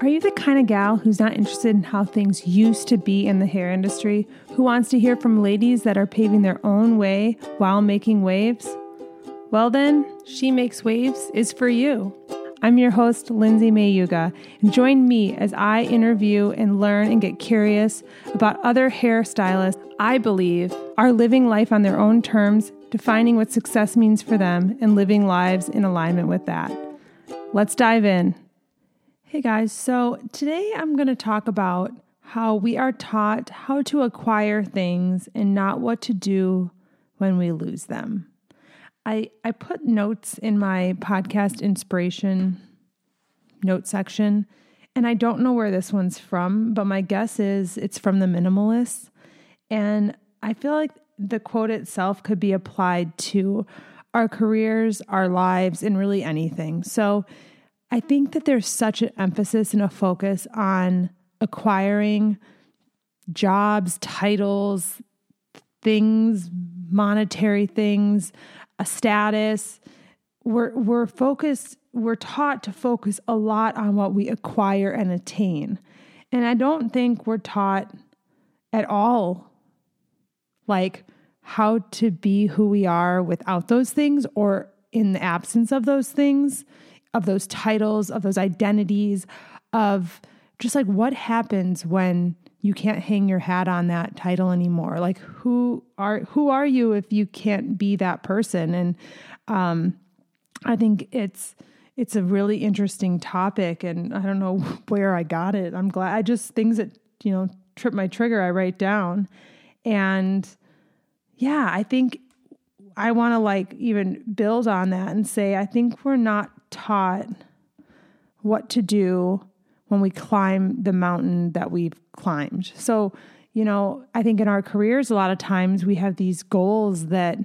Are you the kind of gal who's not interested in how things used to be in the hair industry, who wants to hear from ladies that are paving their own way while making waves? Well, then, She Makes Waves is for you. I'm your host, Lindsay Mayuga, and join me as I interview and learn and get curious about other hairstylists I believe are living life on their own terms, defining what success means for them, and living lives in alignment with that. Let's dive in. Hey guys, so today I'm going to talk about how we are taught how to acquire things and not what to do when we lose them. I, I put notes in my podcast inspiration note section, and I don't know where this one's from, but my guess is it's from the minimalists. And I feel like the quote itself could be applied to our careers, our lives, and really anything. So I think that there's such an emphasis and a focus on acquiring jobs, titles, things, monetary things, a status. We're we're focused, we're taught to focus a lot on what we acquire and attain. And I don't think we're taught at all like how to be who we are without those things or in the absence of those things of those titles, of those identities, of just like what happens when you can't hang your hat on that title anymore. Like who are who are you if you can't be that person? And um, I think it's it's a really interesting topic, and I don't know where I got it. I'm glad I just things that you know trip my trigger. I write down, and yeah, I think I want to like even build on that and say I think we're not taught what to do when we climb the mountain that we've climbed. So, you know, I think in our careers, a lot of times we have these goals that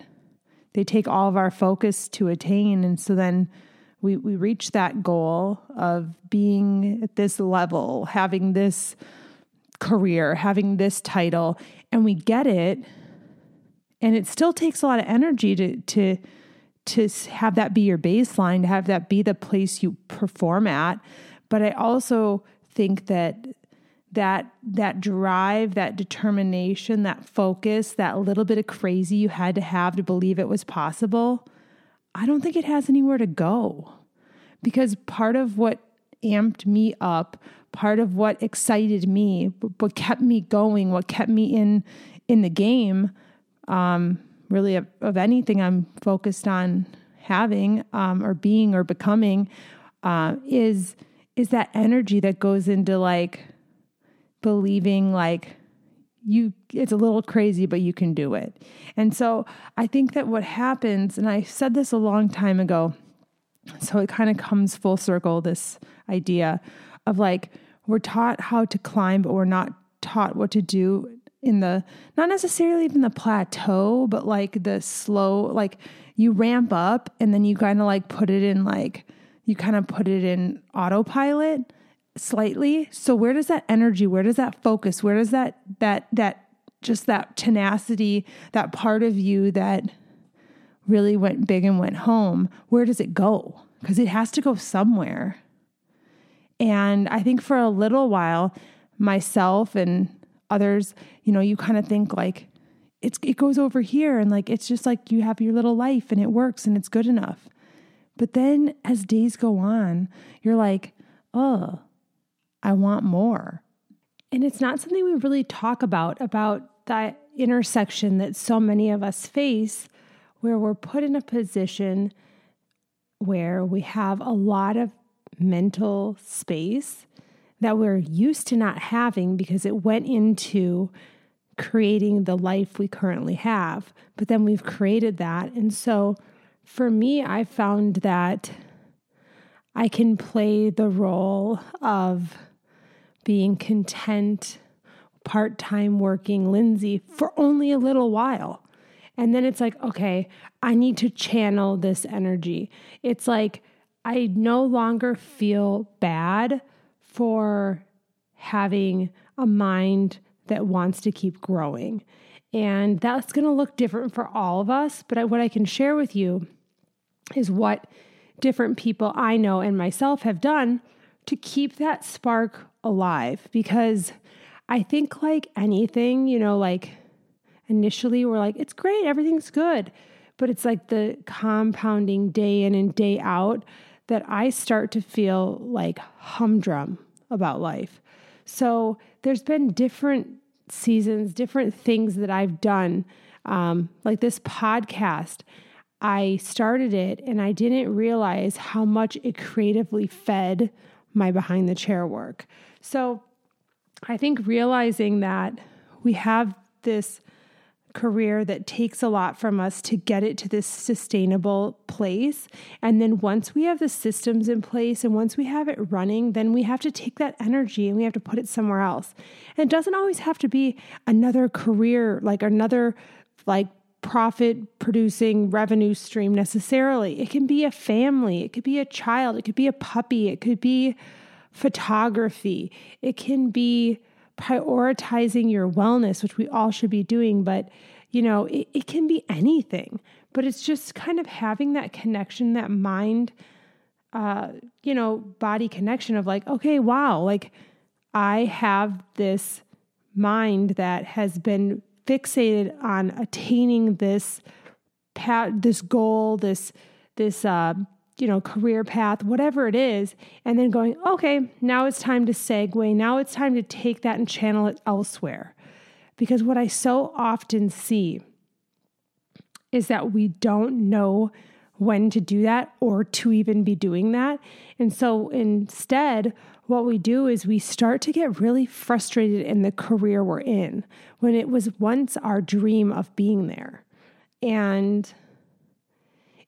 they take all of our focus to attain. And so then we, we reach that goal of being at this level, having this career, having this title, and we get it. And it still takes a lot of energy to, to, to have that be your baseline, to have that be the place you perform at. But I also think that that that drive, that determination, that focus, that little bit of crazy you had to have to believe it was possible, I don't think it has anywhere to go. Because part of what amped me up, part of what excited me, what kept me going, what kept me in in the game, um, really of, of anything I'm focused on having um, or being or becoming uh, is is that energy that goes into like believing like you it's a little crazy but you can do it. And so i think that what happens and i said this a long time ago so it kind of comes full circle this idea of like we're taught how to climb but we're not taught what to do in the not necessarily even the plateau, but like the slow, like you ramp up and then you kind of like put it in like you kind of put it in autopilot slightly. So where does that energy, where does that focus, where does that that that just that tenacity, that part of you that really went big and went home, where does it go? Because it has to go somewhere. And I think for a little while, myself and others, you know, you kind of think like it's it goes over here and like it's just like you have your little life and it works and it's good enough. But then as days go on, you're like, "Oh, I want more." And it's not something we really talk about about that intersection that so many of us face where we're put in a position where we have a lot of mental space that we're used to not having because it went into creating the life we currently have. But then we've created that. And so for me, I found that I can play the role of being content, part time working Lindsay for only a little while. And then it's like, okay, I need to channel this energy. It's like I no longer feel bad for having a mind that wants to keep growing. And that's going to look different for all of us. But what I can share with you is what different people I know and myself have done to keep that spark alive because I think, like anything, you know, like initially we're like, it's great, everything's good. But it's like the compounding day in and day out that I start to feel like humdrum about life. So there's been different seasons, different things that I've done. Um, like this podcast, I started it and I didn't realize how much it creatively fed my behind the chair work. So I think realizing that we have this career that takes a lot from us to get it to this sustainable place. And then once we have the systems in place and once we have it running, then we have to take that energy and we have to put it somewhere else. And it doesn't always have to be another career, like another like profit producing revenue stream necessarily. It can be a family, it could be a child, it could be a puppy, it could be photography, it can be prioritizing your wellness, which we all should be doing, but you know, it, it can be anything. But it's just kind of having that connection, that mind, uh, you know, body connection of like, okay, wow, like I have this mind that has been fixated on attaining this pat this goal, this this uh, you know, career path, whatever it is, and then going, okay, now it's time to segue. Now it's time to take that and channel it elsewhere. Because what I so often see is that we don't know when to do that or to even be doing that. And so instead, what we do is we start to get really frustrated in the career we're in when it was once our dream of being there. And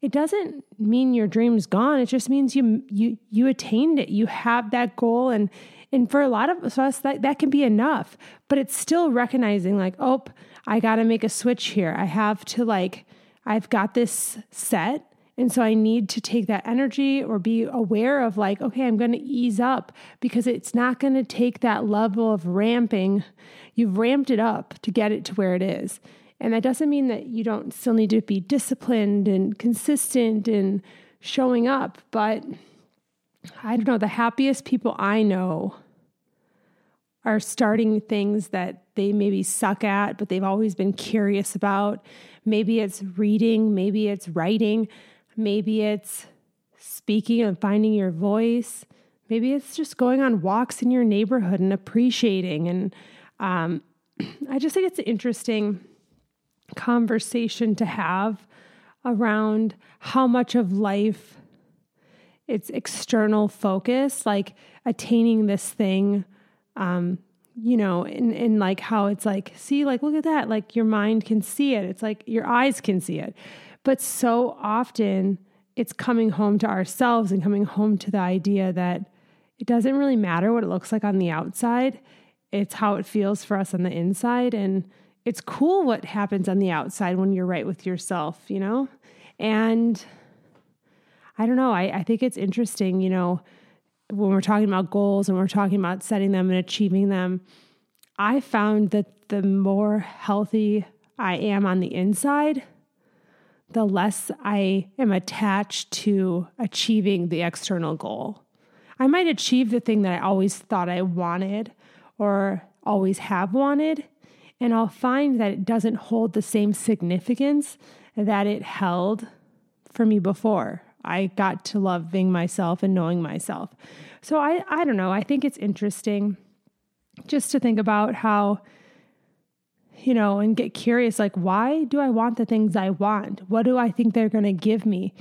it doesn't mean your dream's gone. It just means you you you attained it. You have that goal and and for a lot of us that, that can be enough. But it's still recognizing like, oh, I got to make a switch here. I have to like I've got this set and so I need to take that energy or be aware of like, okay, I'm going to ease up because it's not going to take that level of ramping. You've ramped it up to get it to where it is. And that doesn't mean that you don't still need to be disciplined and consistent and showing up, but I don't know, the happiest people I know are starting things that they maybe suck at, but they've always been curious about. Maybe it's reading, maybe it's writing, maybe it's speaking and finding your voice. Maybe it's just going on walks in your neighborhood and appreciating. And um, I just think it's interesting conversation to have around how much of life it's external focus, like attaining this thing, um, you know, and, and like how it's like, see, like, look at that. Like your mind can see it. It's like your eyes can see it. But so often it's coming home to ourselves and coming home to the idea that it doesn't really matter what it looks like on the outside. It's how it feels for us on the inside. And it's cool what happens on the outside when you're right with yourself, you know? And I don't know, I, I think it's interesting, you know, when we're talking about goals and we're talking about setting them and achieving them. I found that the more healthy I am on the inside, the less I am attached to achieving the external goal. I might achieve the thing that I always thought I wanted or always have wanted, and I'll find that it doesn't hold the same significance that it held for me before. I got to loving myself and knowing myself. So I, I don't know. I think it's interesting just to think about how, you know, and get curious like, why do I want the things I want? What do I think they're going to give me?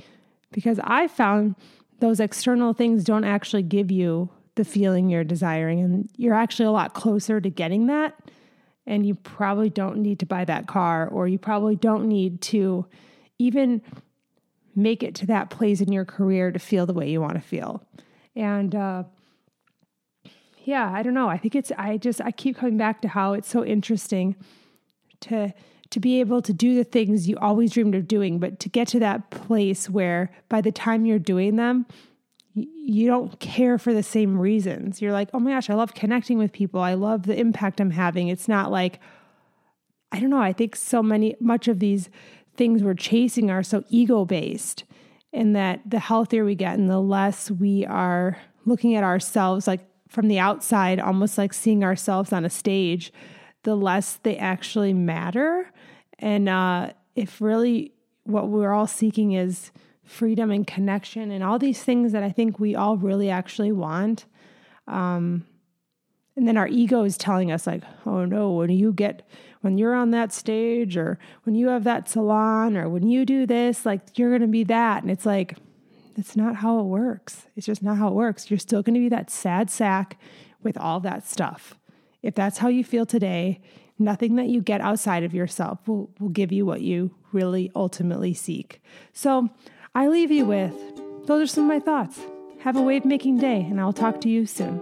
Because I found those external things don't actually give you the feeling you're desiring. And you're actually a lot closer to getting that and you probably don't need to buy that car or you probably don't need to even make it to that place in your career to feel the way you want to feel. And uh, yeah i don't know. I think it's i just i keep coming back to how it's so interesting to to be able to do the things you always dreamed of doing but to get to that place where by the time you're doing them you don't care for the same reasons. You're like, oh my gosh, I love connecting with people. I love the impact I'm having. It's not like, I don't know, I think so many, much of these things we're chasing are so ego based, and that the healthier we get and the less we are looking at ourselves like from the outside, almost like seeing ourselves on a stage, the less they actually matter. And uh, if really what we're all seeking is freedom and connection and all these things that I think we all really actually want. Um, and then our ego is telling us, like, oh no, when you get, when you're on that stage or when you have that salon or when you do this, like, you're going to be that. And it's like, that's not how it works. It's just not how it works. You're still going to be that sad sack with all that stuff. If that's how you feel today, nothing that you get outside of yourself will, will give you what you really ultimately seek. So I leave you with those are some of my thoughts. Have a wave making day, and I'll talk to you soon.